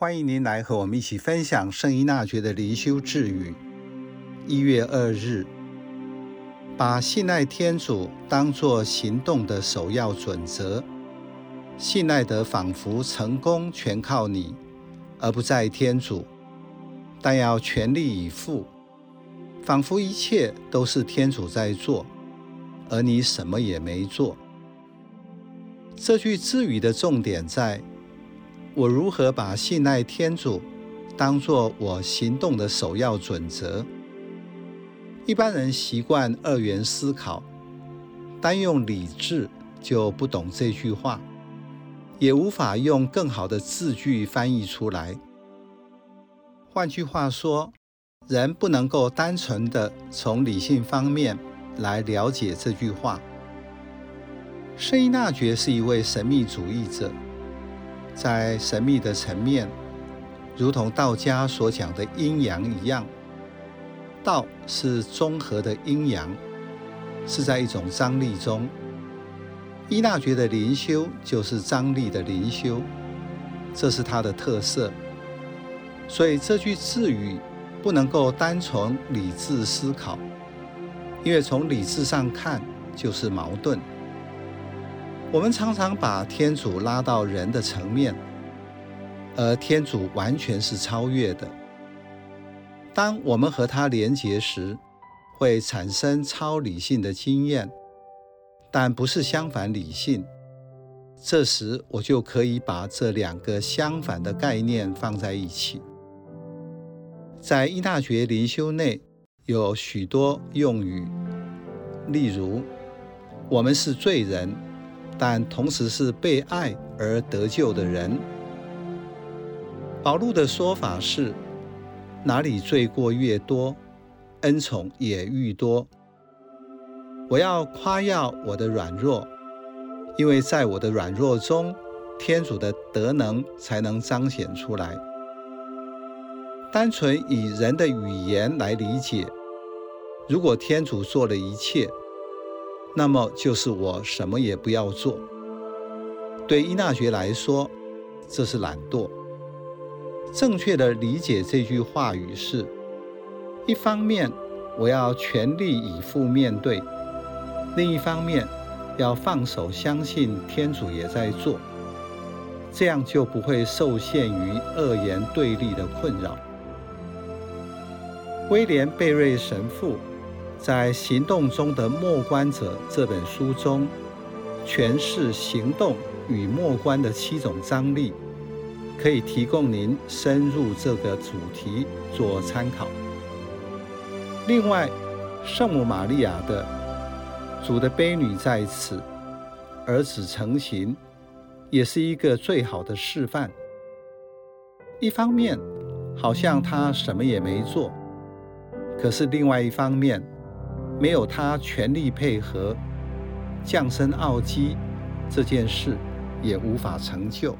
欢迎您来和我们一起分享圣依纳爵的灵修智语。一月二日，把信赖天主当作行动的首要准则，信赖的仿佛成功全靠你，而不在天主，但要全力以赴，仿佛一切都是天主在做，而你什么也没做。这句智语的重点在，我如何把信赖天主当作我行动的首要准则。一般人习惯二元思考，单用理智就不懂这句话，也无法用更好的字句翻译出来。换句话说，人不能够单纯的从理性方面来了解这句话。圣依纳爵是一位神秘主义者，在神秘的层面，如同道家所讲的阴阳一样，道是综合的阴阳，是在一种张力中。伊纳觉的灵修就是张力的灵修，这是它的特色。所以这句智语不能够单从理智思考，因为从理智上看就是矛盾。我们常常把天主拉到人的层面，而天主完全是超越的。当我们和他连结时，会产生超理性的经验，但不是相反理性。这时，我就可以把这两个相反的概念放在一起。在一大学灵修内有许多用语，例如“我们是罪人”。但同时是被爱而得救的人。保禄的说法是：哪里罪过越多，恩宠也愈多。我要夸耀我的软弱，因为在我的软弱中，天主的德能才能彰显出来。单纯以人的语言来理解，如果天主做了一切，那么就是我什么也不要做。对伊纳爵来说，这是懒惰。正确的理解这句话语是：一方面我要全力以赴面对，另一方面要放手相信天主也在做，这样就不会受限于二元对立的困扰。威廉贝瑞神父。在《行动中的默观者》这本书中，诠释行动与默观的七种张力，可以提供您深入这个主题做参考。另外，圣母玛利亚的“主的悲女在此，儿子成形”也是一个最好的示范。一方面，好像她什么也没做，可是另外一方面，没有他全力配合，降生奥基这件事也无法成就。